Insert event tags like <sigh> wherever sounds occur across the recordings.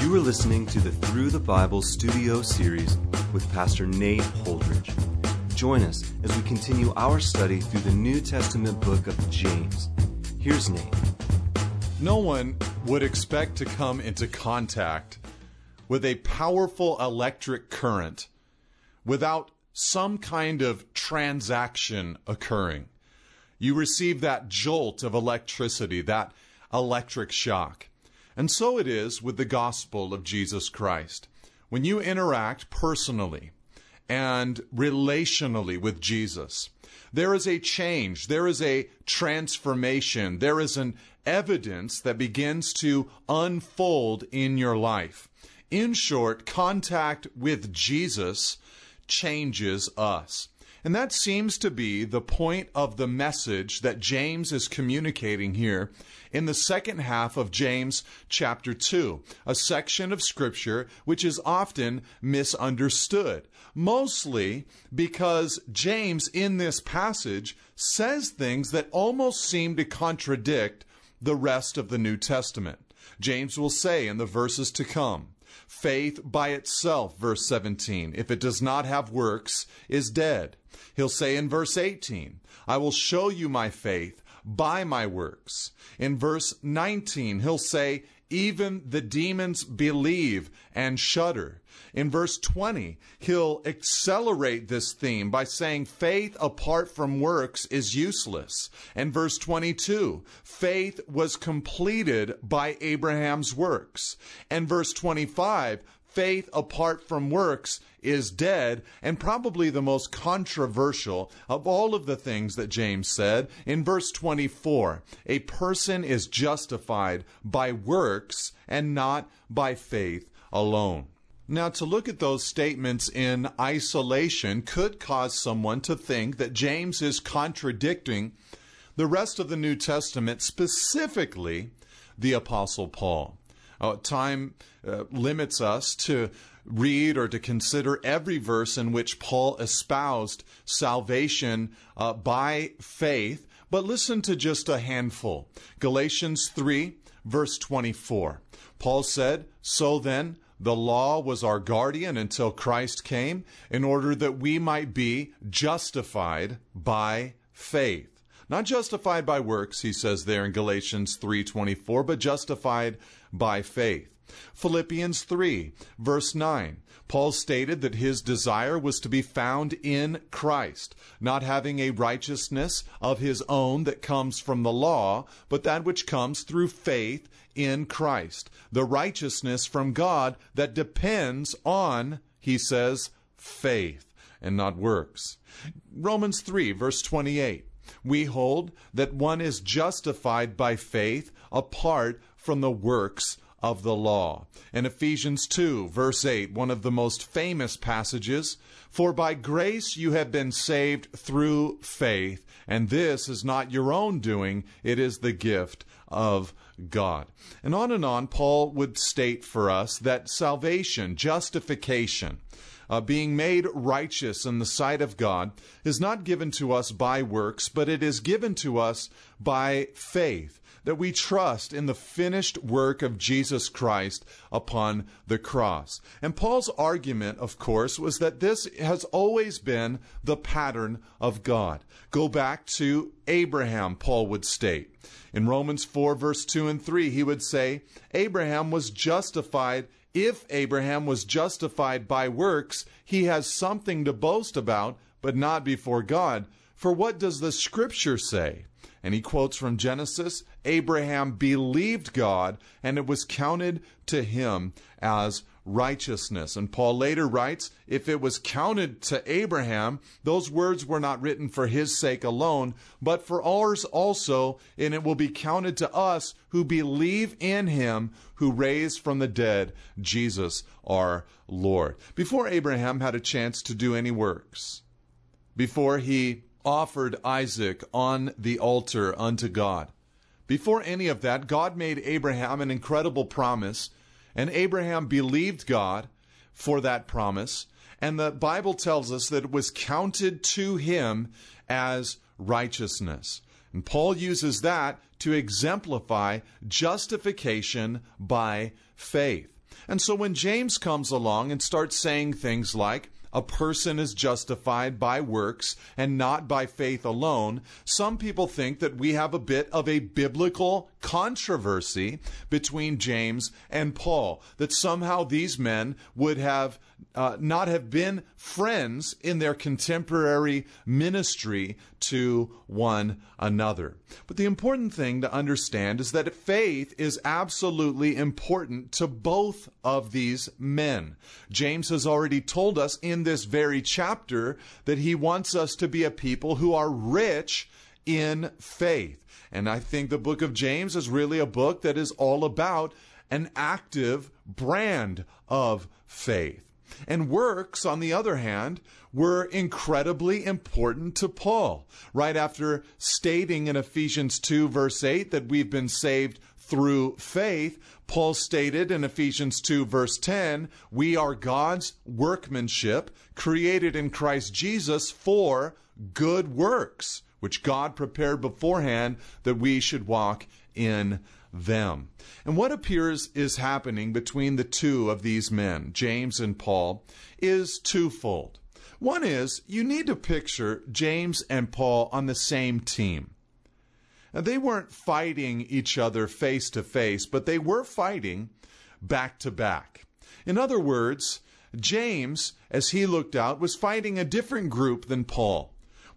You are listening to the Through the Bible studio series with Pastor Nate Holdridge. Join us as we continue our study through the New Testament book of James. Here's Nate. No one would expect to come into contact with a powerful electric current without some kind of transaction occurring. You receive that jolt of electricity, that electric shock. And so it is with the gospel of Jesus Christ. When you interact personally and relationally with Jesus, there is a change, there is a transformation, there is an evidence that begins to unfold in your life. In short, contact with Jesus changes us. And that seems to be the point of the message that James is communicating here in the second half of James chapter 2, a section of scripture which is often misunderstood. Mostly because James in this passage says things that almost seem to contradict the rest of the New Testament. James will say in the verses to come, Faith by itself, verse 17, if it does not have works, is dead. He'll say in verse 18, I will show you my faith by my works. In verse 19, he'll say, even the demons believe and shudder. In verse 20, he'll accelerate this theme by saying faith apart from works is useless. And verse 22, faith was completed by Abraham's works. And verse 25, faith apart from works is dead, and probably the most controversial of all of the things that James said in verse 24 a person is justified by works and not by faith alone. Now, to look at those statements in isolation could cause someone to think that James is contradicting the rest of the New Testament, specifically the Apostle Paul. Uh, time uh, limits us to read or to consider every verse in which Paul espoused salvation uh, by faith, but listen to just a handful. Galatians 3, verse 24. Paul said, So then, the law was our guardian until Christ came, in order that we might be justified by faith. Not justified by works, he says there in Galatians 3:24, but justified by faith. Philippians 3, verse 9. Paul stated that his desire was to be found in Christ, not having a righteousness of his own that comes from the law, but that which comes through faith in Christ. The righteousness from God that depends on, he says, faith and not works. Romans 3, verse 28. We hold that one is justified by faith apart from the works of the law. In Ephesians 2, verse 8, one of the most famous passages, For by grace you have been saved through faith, and this is not your own doing, it is the gift of God. And on and on, Paul would state for us that salvation, justification, uh, being made righteous in the sight of God, is not given to us by works, but it is given to us by faith that we trust in the finished work of Jesus Christ upon the cross. And Paul's argument, of course, was that this has always been the pattern of God. Go back to Abraham, Paul would state. In Romans 4, verse 2 and 3, he would say, Abraham was justified. If Abraham was justified by works, he has something to boast about, but not before God. For what does the scripture say? And he quotes from Genesis Abraham believed God, and it was counted to him as righteousness. And Paul later writes, if it was counted to Abraham, those words were not written for his sake alone, but for ours also, and it will be counted to us who believe in him who raised from the dead Jesus our Lord. Before Abraham had a chance to do any works, before he offered Isaac on the altar unto God. Before any of that, God made Abraham an incredible promise, and Abraham believed God for that promise. And the Bible tells us that it was counted to him as righteousness. And Paul uses that to exemplify justification by faith. And so when James comes along and starts saying things like, a person is justified by works and not by faith alone, some people think that we have a bit of a biblical controversy between James and Paul, that somehow these men would have uh, not have been friends in their contemporary ministry to one another. But the important thing to understand is that faith is absolutely important to both of these men. James has already told us in this very chapter that he wants us to be a people who are rich in faith. And I think the book of James is really a book that is all about an active brand of faith. And works, on the other hand, were incredibly important to Paul. Right after stating in Ephesians 2, verse 8, that we've been saved through faith, Paul stated in Ephesians 2, verse 10, we are God's workmanship, created in Christ Jesus for good works, which God prepared beforehand that we should walk in them. And what appears is happening between the two of these men, James and Paul, is twofold. One is you need to picture James and Paul on the same team. Now, they weren't fighting each other face to face, but they were fighting back to back. In other words, James, as he looked out, was fighting a different group than Paul.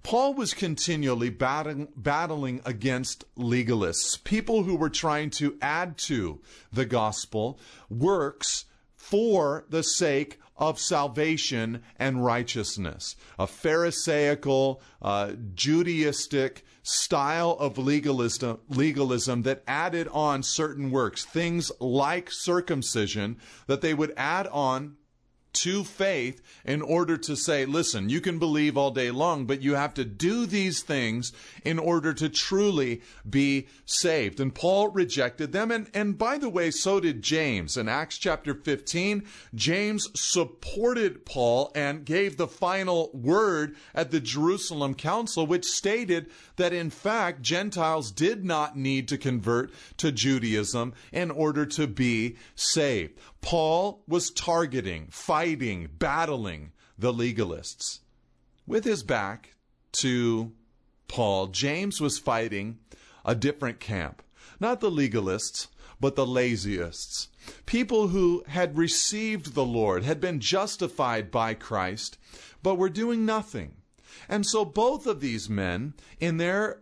Paul was continually battling, battling against legalists, people who were trying to add to the gospel works for the sake of salvation and righteousness. A Pharisaical, uh, Judaistic style of legalism, legalism that added on certain works, things like circumcision, that they would add on to faith in order to say, listen, you can believe all day long, but you have to do these things in order to truly be saved. And Paul rejected them. And, and by the way, so did James. In Acts chapter 15, James supported Paul and gave the final word at the Jerusalem council, which stated that in fact, Gentiles did not need to convert to Judaism in order to be saved. Paul was targeting, fighting, battling the legalists. With his back to Paul, James was fighting a different camp. Not the legalists, but the laziest. People who had received the Lord, had been justified by Christ, but were doing nothing. And so both of these men, in their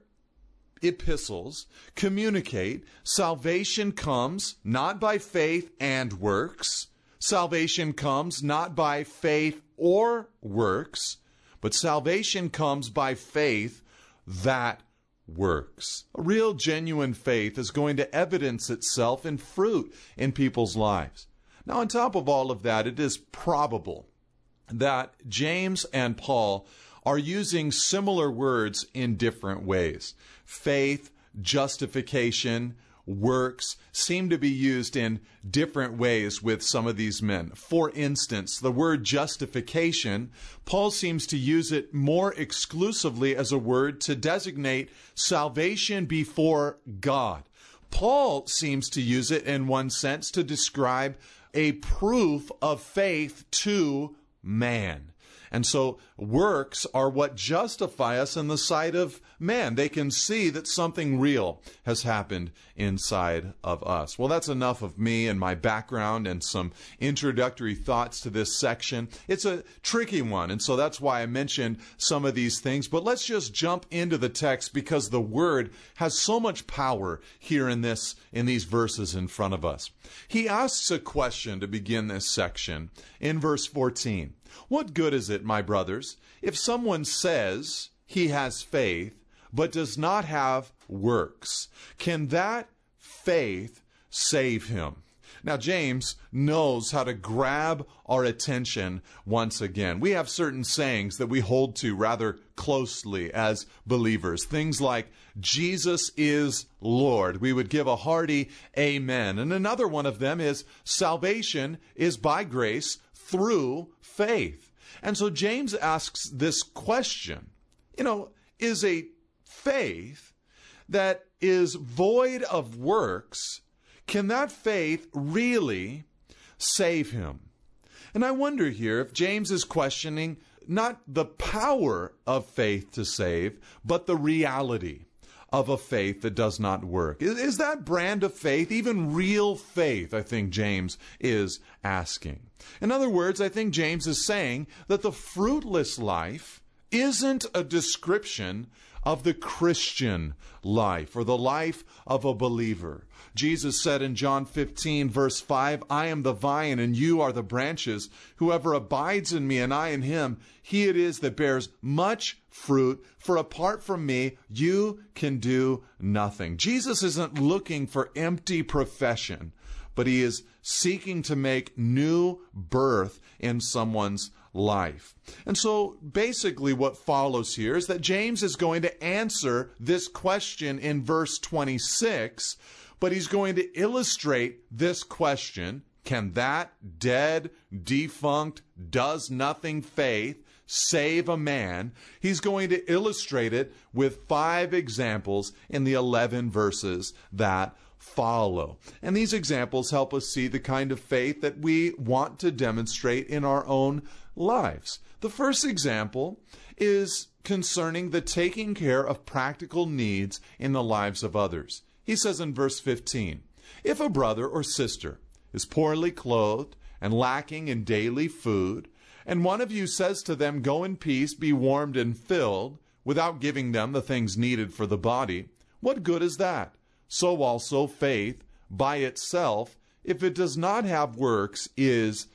epistles communicate salvation comes not by faith and works. Salvation comes not by faith or works, but salvation comes by faith that works. A real genuine faith is going to evidence itself in fruit in people's lives. Now, on top of all of that, it is probable that James and Paul are using similar words in different ways. Faith, justification, works seem to be used in different ways with some of these men. For instance, the word justification, Paul seems to use it more exclusively as a word to designate salvation before God. Paul seems to use it in one sense to describe a proof of faith to man. And so works are what justify us in the sight of man. They can see that something real has happened inside of us. Well, that's enough of me and my background and some introductory thoughts to this section. It's a tricky one, and so that's why I mentioned some of these things. But let's just jump into the text because the word has so much power here in this in these verses in front of us. He asks a question to begin this section in verse 14. What good is it, my brothers, if someone says he has faith, but does not have works? Can that faith save him? Now, James knows how to grab our attention once again. We have certain sayings that we hold to rather closely as believers. Things like, Jesus is Lord. We would give a hearty amen. And another one of them is, salvation is by grace through faith. And so James asks this question you know, is a faith that is void of works, can that faith really save him. And I wonder here if James is questioning not the power of faith to save, but the reality of a faith that does not work. Is, is, that brand of faith even real faith? I think James is asking. In other words, I think James is saying that the fruitless life isn't a description of the Christian life or the life of a believer. Jesus said in John 15, verse 5, I am the vine and you are the branches. Whoever abides in me and I in him, he it is that bears much fruit, for apart from me, you can do nothing. Jesus isn't looking for empty profession, but he is seeking to make new birth in someone's life. And so basically, what follows here is that James is going to answer this question in verse 26, but he's going to illustrate this question can that dead, defunct, does nothing faith save a man? He's going to illustrate it with five examples in the 11 verses that follow. And these examples help us see the kind of faith that we want to demonstrate in our own lives. The first example is concerning the taking care of practical needs in the lives of others. He says in verse 15 If a brother or sister is poorly clothed and lacking in daily food, and one of you says to them, Go in peace, be warmed and filled, without giving them the things needed for the body, what good is that? So also faith by itself, if it does not have works, is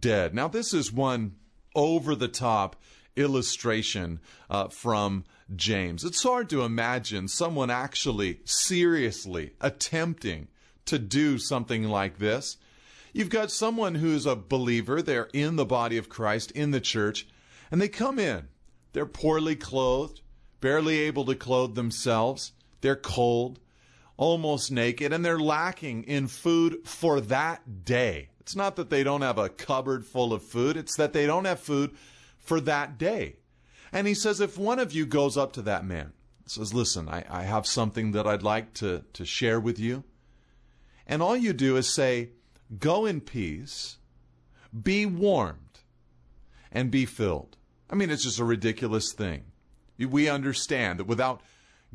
dead. Now, this is one over the top illustration uh, from James. It's hard to imagine someone actually seriously attempting to do something like this. You've got someone who's a believer, they're in the body of Christ, in the church, and they come in. They're poorly clothed, barely able to clothe themselves, they're cold, almost naked, and they're lacking in food for that day. It's not that they don't have a cupboard full of food, it's that they don't have food for that day. And he says, if one of you goes up to that man, says, Listen, I, I have something that I'd like to, to share with you. And all you do is say, Go in peace, be warmed, and be filled. I mean, it's just a ridiculous thing. We understand that without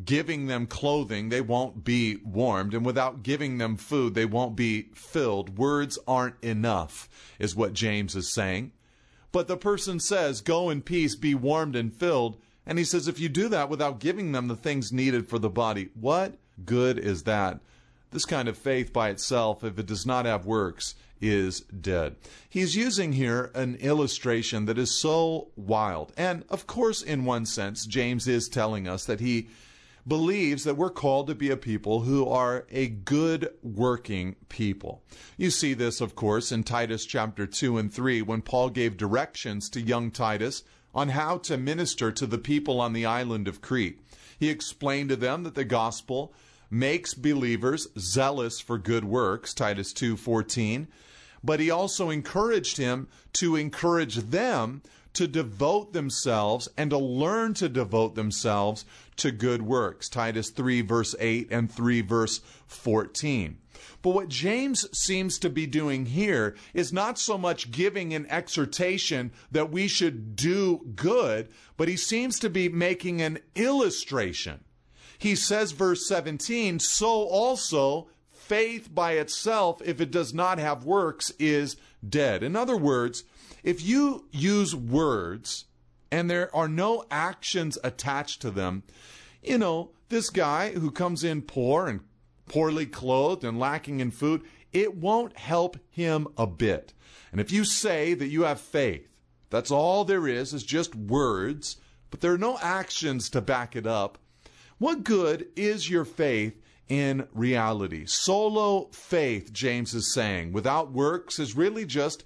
giving them clothing, they won't be warmed. And without giving them food, they won't be filled. Words aren't enough, is what James is saying. But the person says, Go in peace, be warmed and filled. And he says, If you do that without giving them the things needed for the body, what good is that? This kind of faith by itself, if it does not have works, is dead. He's using here an illustration that is so wild. And of course, in one sense, James is telling us that he believes that we're called to be a people who are a good working people. You see this, of course, in Titus chapter 2 and 3 when Paul gave directions to young Titus on how to minister to the people on the island of Crete. He explained to them that the gospel makes believers zealous for good works, Titus 2:14, but he also encouraged him to encourage them to devote themselves and to learn to devote themselves to good works. Titus 3, verse 8 and 3, verse 14. But what James seems to be doing here is not so much giving an exhortation that we should do good, but he seems to be making an illustration. He says, verse 17, so also faith by itself, if it does not have works, is dead. In other words, if you use words and there are no actions attached to them, you know, this guy who comes in poor and poorly clothed and lacking in food, it won't help him a bit. And if you say that you have faith, that's all there is, is just words, but there are no actions to back it up. What good is your faith in reality? Solo faith, James is saying, without works is really just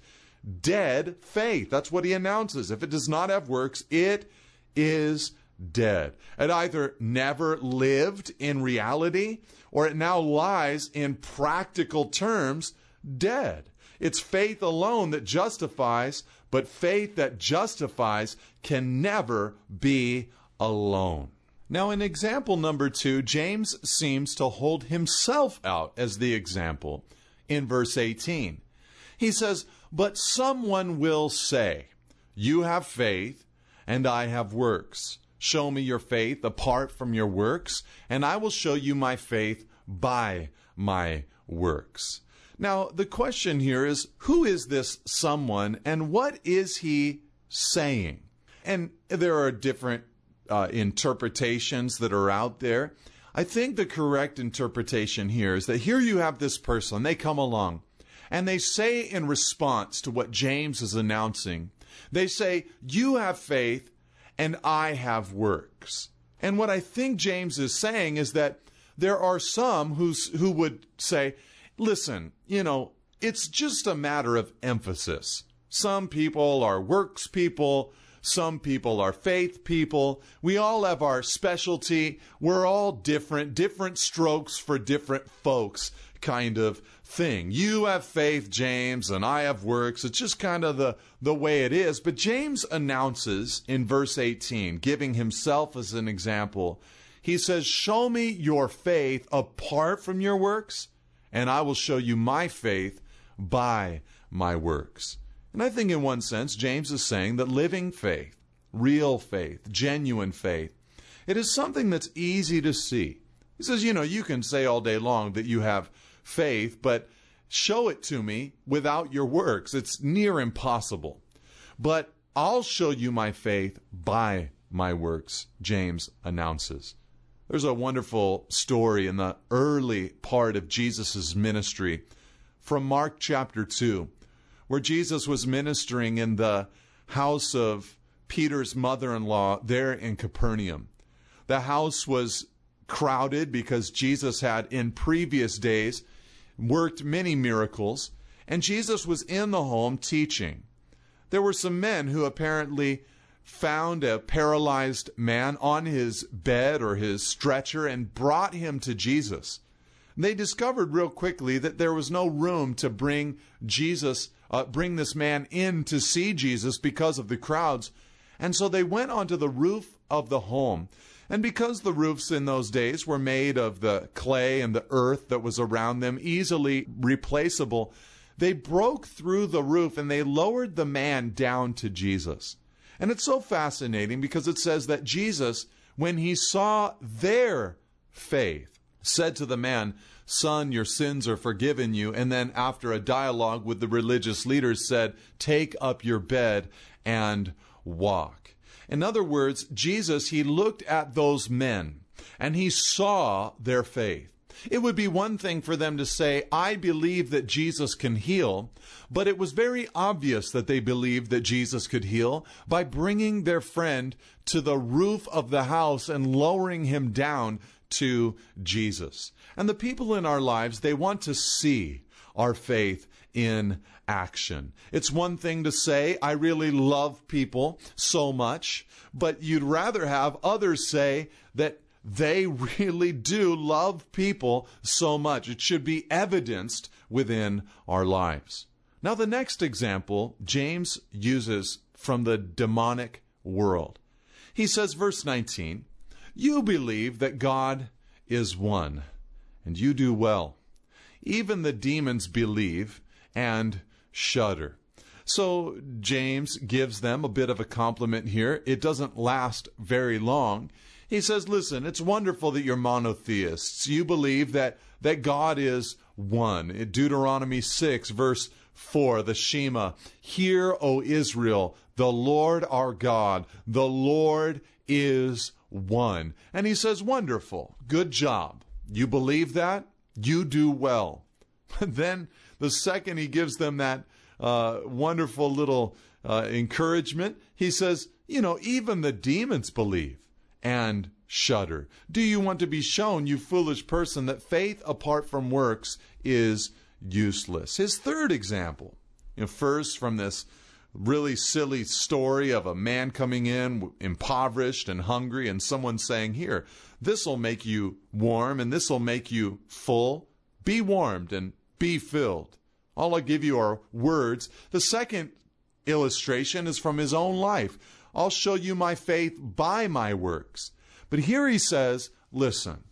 dead faith. That's what he announces. If it does not have works, it is dead. It either never lived in reality or it now lies in practical terms dead. It's faith alone that justifies, but faith that justifies can never be alone. Now, in example number two, James seems to hold himself out as the example in verse 18. He says, But someone will say, You have faith, and I have works. Show me your faith apart from your works, and I will show you my faith by my works. Now, the question here is who is this someone, and what is he saying? And there are different uh, interpretations that are out there. I think the correct interpretation here is that here you have this person, they come along, and they say in response to what James is announcing, they say, You have faith, and I have works. And what I think James is saying is that there are some who's, who would say, Listen, you know, it's just a matter of emphasis. Some people are works people, some people are faith people. We all have our specialty. We're all different, different strokes for different folks, kind of thing. You have faith, James, and I have works. It's just kind of the, the way it is. But James announces in verse 18, giving himself as an example, he says, Show me your faith apart from your works, and I will show you my faith by my works. And I think, in one sense, James is saying that living faith, real faith, genuine faith, it is something that's easy to see. He says, you know, you can say all day long that you have faith, but show it to me without your works. It's near impossible. But I'll show you my faith by my works, James announces. There's a wonderful story in the early part of Jesus' ministry from Mark chapter 2 where Jesus was ministering in the house of Peter's mother in law there in Capernaum. The house was crowded because Jesus had in previous days worked many miracles, and Jesus was in the home teaching. There were some men who apparently found a paralyzed man on his bed or his stretcher and brought him to Jesus. They discovered real quickly that there was no room to bring Jesus uh, bring this man in to see Jesus because of the crowds. And so they went onto the roof of the home. And because the roofs in those days were made of the clay and the earth that was around them, easily replaceable, they broke through the roof and they lowered the man down to Jesus. And it's so fascinating because it says that Jesus, when he saw their faith, said to the man, Son, your sins are forgiven you. And then, after a dialogue with the religious leaders, said, Take up your bed and walk. In other words, Jesus, he looked at those men and he saw their faith. It would be one thing for them to say, I believe that Jesus can heal, but it was very obvious that they believed that Jesus could heal by bringing their friend to the roof of the house and lowering him down to Jesus. And the people in our lives, they want to see our faith in action. It's one thing to say, I really love people so much, but you'd rather have others say that they <laughs> really do love people so much. It should be evidenced within our lives. Now, the next example James uses from the demonic world. He says, verse 19, You believe that God is one and you do well. Even the demons believe and shudder. So James gives them a bit of a compliment here. It doesn't last very long. He says, Listen, it's wonderful that you're monotheists. You believe that, that God is one. In Deuteronomy 6, verse 4, the Shema Hear, O Israel, the Lord our God, the Lord is one. And he says, Wonderful. Good job. You believe that? You do well. <laughs> then the second he gives them that uh, wonderful little uh, encouragement, he says, You know, even the demons believe and shudder. Do you want to be shown, you foolish person, that faith apart from works is useless? His third example, you know, first from this really silly story of a man coming in impoverished and hungry, and someone saying, Here, this will make you warm and this will make you full. Be warmed and be filled. All I give you are words. The second illustration is from his own life. I'll show you my faith by my works. But here he says, Listen,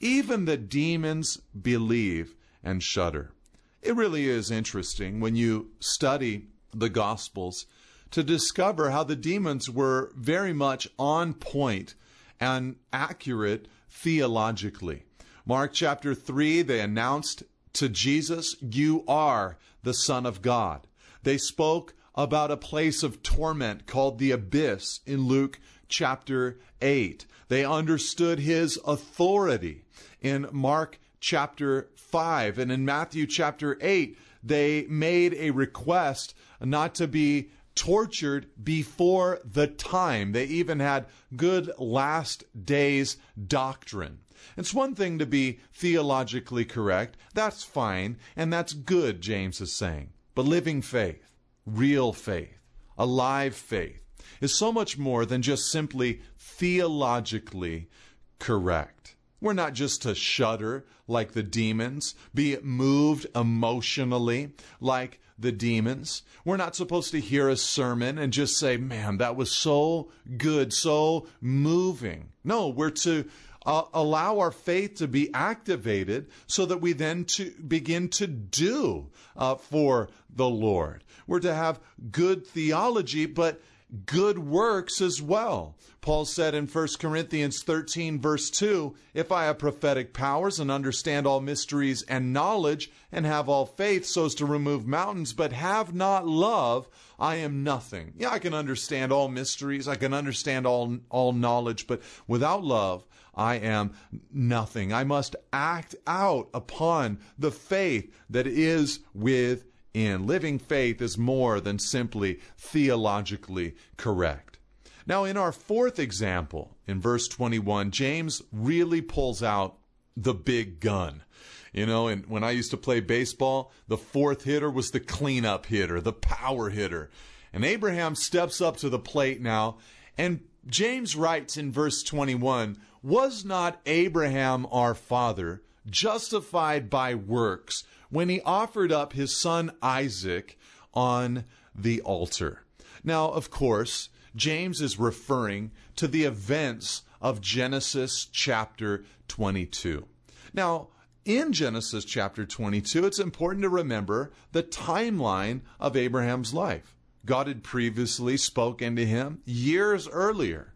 even the demons believe and shudder. It really is interesting when you study the Gospels to discover how the demons were very much on point and accurate theologically. Mark chapter 3, they announced to Jesus, You are the Son of God. They spoke about a place of torment called the abyss in Luke chapter 8. They understood his authority in Mark chapter 5. And in Matthew chapter 8, they made a request not to be tortured before the time. They even had good last days doctrine. It's one thing to be theologically correct. That's fine, and that's good, James is saying. But living faith, real faith, alive faith, is so much more than just simply theologically correct. We're not just to shudder like the demons, be moved emotionally like the demons. We're not supposed to hear a sermon and just say, man, that was so good, so moving. No, we're to uh, allow our faith to be activated so that we then to begin to do uh, for the Lord. We're to have good theology, but good works as well. Paul said in 1 Corinthians 13, verse 2 If I have prophetic powers and understand all mysteries and knowledge, and have all faith so as to remove mountains, but have not love, I am nothing. Yeah, I can understand all mysteries, I can understand all, all knowledge, but without love, I am nothing. I must act out upon the faith that is within. Living faith is more than simply theologically correct. Now, in our fourth example, in verse 21, James really pulls out the big gun. You know, and when I used to play baseball, the fourth hitter was the cleanup hitter, the power hitter. And Abraham steps up to the plate now, and James writes in verse 21 Was not Abraham our father justified by works when he offered up his son Isaac on the altar? Now, of course, James is referring to the events of Genesis chapter 22. Now, in Genesis chapter 22, it's important to remember the timeline of Abraham's life. God had previously spoken to him years earlier.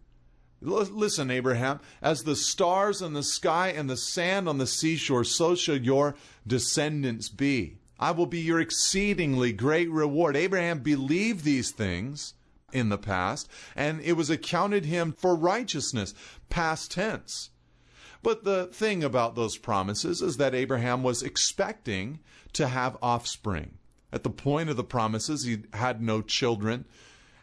Listen, Abraham, as the stars in the sky and the sand on the seashore, so shall your descendants be. I will be your exceedingly great reward. Abraham believed these things in the past, and it was accounted him for righteousness, past tense. But the thing about those promises is that Abraham was expecting to have offspring. At the point of the promises, he had no children.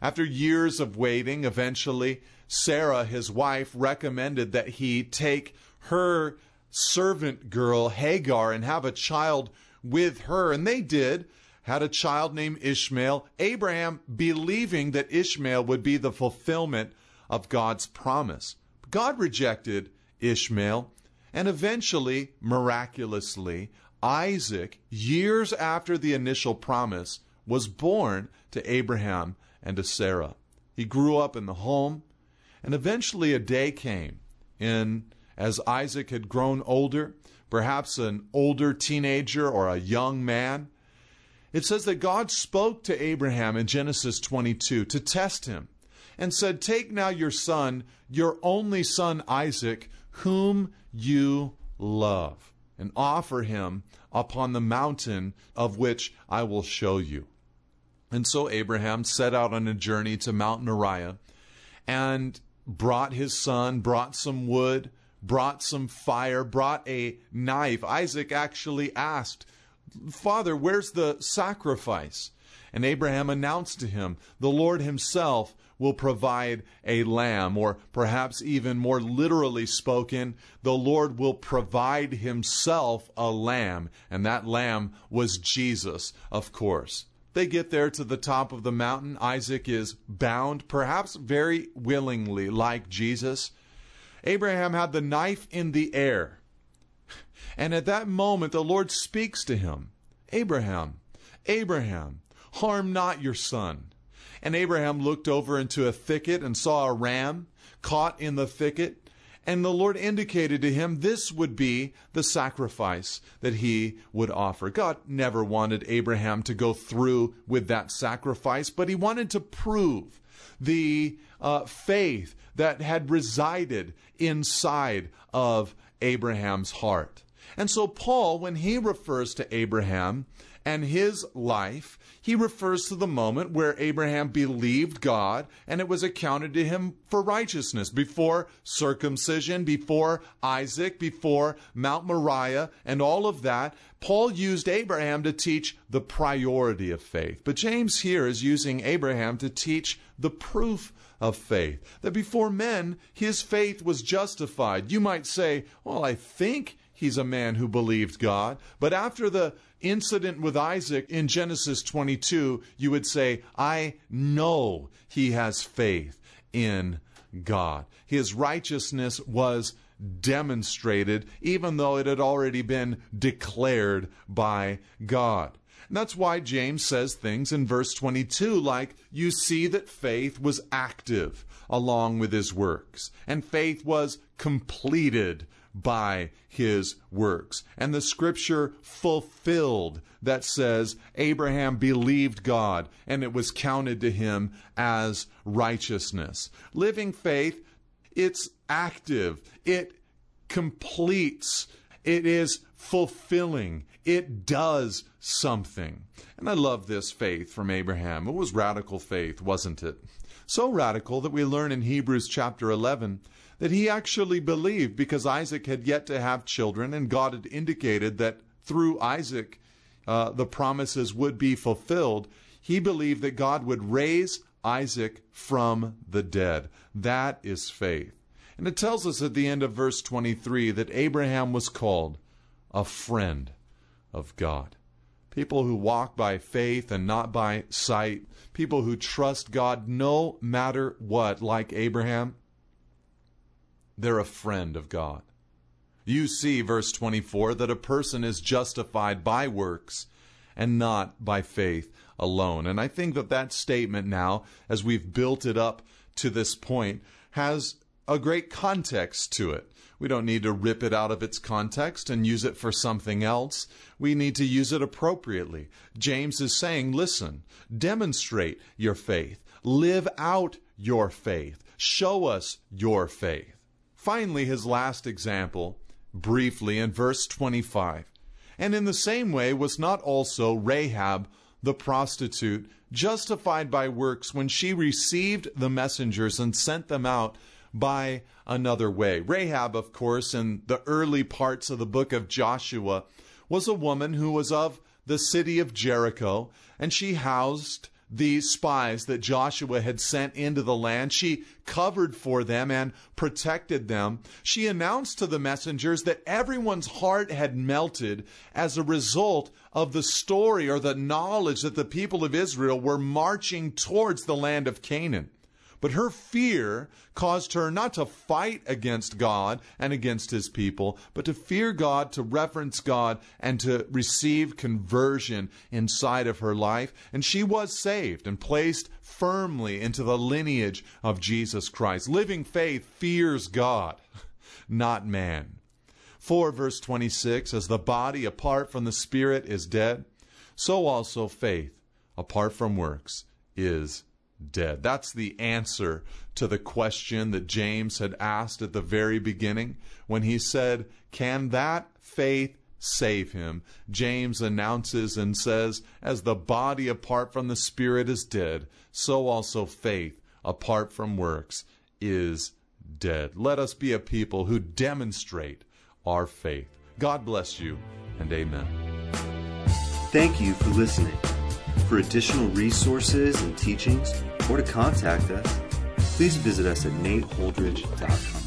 After years of waiting, eventually, Sarah, his wife, recommended that he take her servant girl, Hagar, and have a child with her. And they did, had a child named Ishmael. Abraham believing that Ishmael would be the fulfillment of God's promise. God rejected Ishmael, and eventually, miraculously, Isaac, years after the initial promise, was born to Abraham and to Sarah. He grew up in the home, and eventually a day came in as Isaac had grown older, perhaps an older teenager or a young man. It says that God spoke to Abraham in Genesis 22 to test him and said, Take now your son, your only son Isaac, whom you love and offer him upon the mountain of which I will show you. And so Abraham set out on a journey to Mount Moriah and brought his son, brought some wood, brought some fire, brought a knife. Isaac actually asked, Father, where's the sacrifice? And Abraham announced to him, The Lord himself will provide a lamb, or perhaps even more literally spoken, the Lord will provide himself a lamb. And that lamb was Jesus, of course. They get there to the top of the mountain. Isaac is bound, perhaps very willingly, like Jesus. Abraham had the knife in the air. And at that moment, the Lord speaks to him Abraham, Abraham, harm not your son. And Abraham looked over into a thicket and saw a ram caught in the thicket. And the Lord indicated to him this would be the sacrifice that he would offer. God never wanted Abraham to go through with that sacrifice, but he wanted to prove the uh, faith that had resided inside of Abraham's heart. And so, Paul, when he refers to Abraham and his life, he refers to the moment where Abraham believed God and it was accounted to him for righteousness before circumcision, before Isaac, before Mount Moriah, and all of that. Paul used Abraham to teach the priority of faith. But James here is using Abraham to teach the proof of faith. That before men, his faith was justified. You might say, well, I think he's a man who believed God. But after the incident with Isaac in Genesis 22, you would say, I know he has faith in God. His righteousness was demonstrated, even though it had already been declared by God. And that's why James says things in verse 22 like, You see that faith was active along with his works, and faith was completed by his works. And the scripture fulfilled that says Abraham believed God and it was counted to him as righteousness. Living faith, it's active, it completes, it is fulfilling, it does something. And I love this faith from Abraham. It was radical faith, wasn't it? So radical that we learn in Hebrews chapter 11 that he actually believed because Isaac had yet to have children, and God had indicated that through Isaac uh, the promises would be fulfilled. He believed that God would raise Isaac from the dead. That is faith. And it tells us at the end of verse 23 that Abraham was called a friend of God. People who walk by faith and not by sight, people who trust God no matter what, like Abraham, they're a friend of God. You see, verse 24, that a person is justified by works and not by faith alone. And I think that that statement now, as we've built it up to this point, has a great context to it. We don't need to rip it out of its context and use it for something else. We need to use it appropriately. James is saying, listen, demonstrate your faith, live out your faith, show us your faith. Finally, his last example, briefly, in verse 25. And in the same way was not also Rahab the prostitute justified by works when she received the messengers and sent them out by another way. Rahab, of course, in the early parts of the book of Joshua, was a woman who was of the city of Jericho, and she housed the spies that Joshua had sent into the land. She covered for them and protected them. She announced to the messengers that everyone's heart had melted as a result of the story or the knowledge that the people of Israel were marching towards the land of Canaan. But her fear caused her not to fight against God and against his people, but to fear God, to reverence God, and to receive conversion inside of her life. And she was saved and placed firmly into the lineage of Jesus Christ. Living faith fears God, not man. 4 verse 26 As the body apart from the Spirit is dead, so also faith apart from works is dead. That's the answer to the question that James had asked at the very beginning when he said, Can that faith save him? James announces and says, As the body apart from the Spirit is dead, so also faith apart from works is dead. Let us be a people who demonstrate our faith. God bless you and amen. Thank you for listening. For additional resources and teachings, or to contact us, please visit us at nateholdridge.com.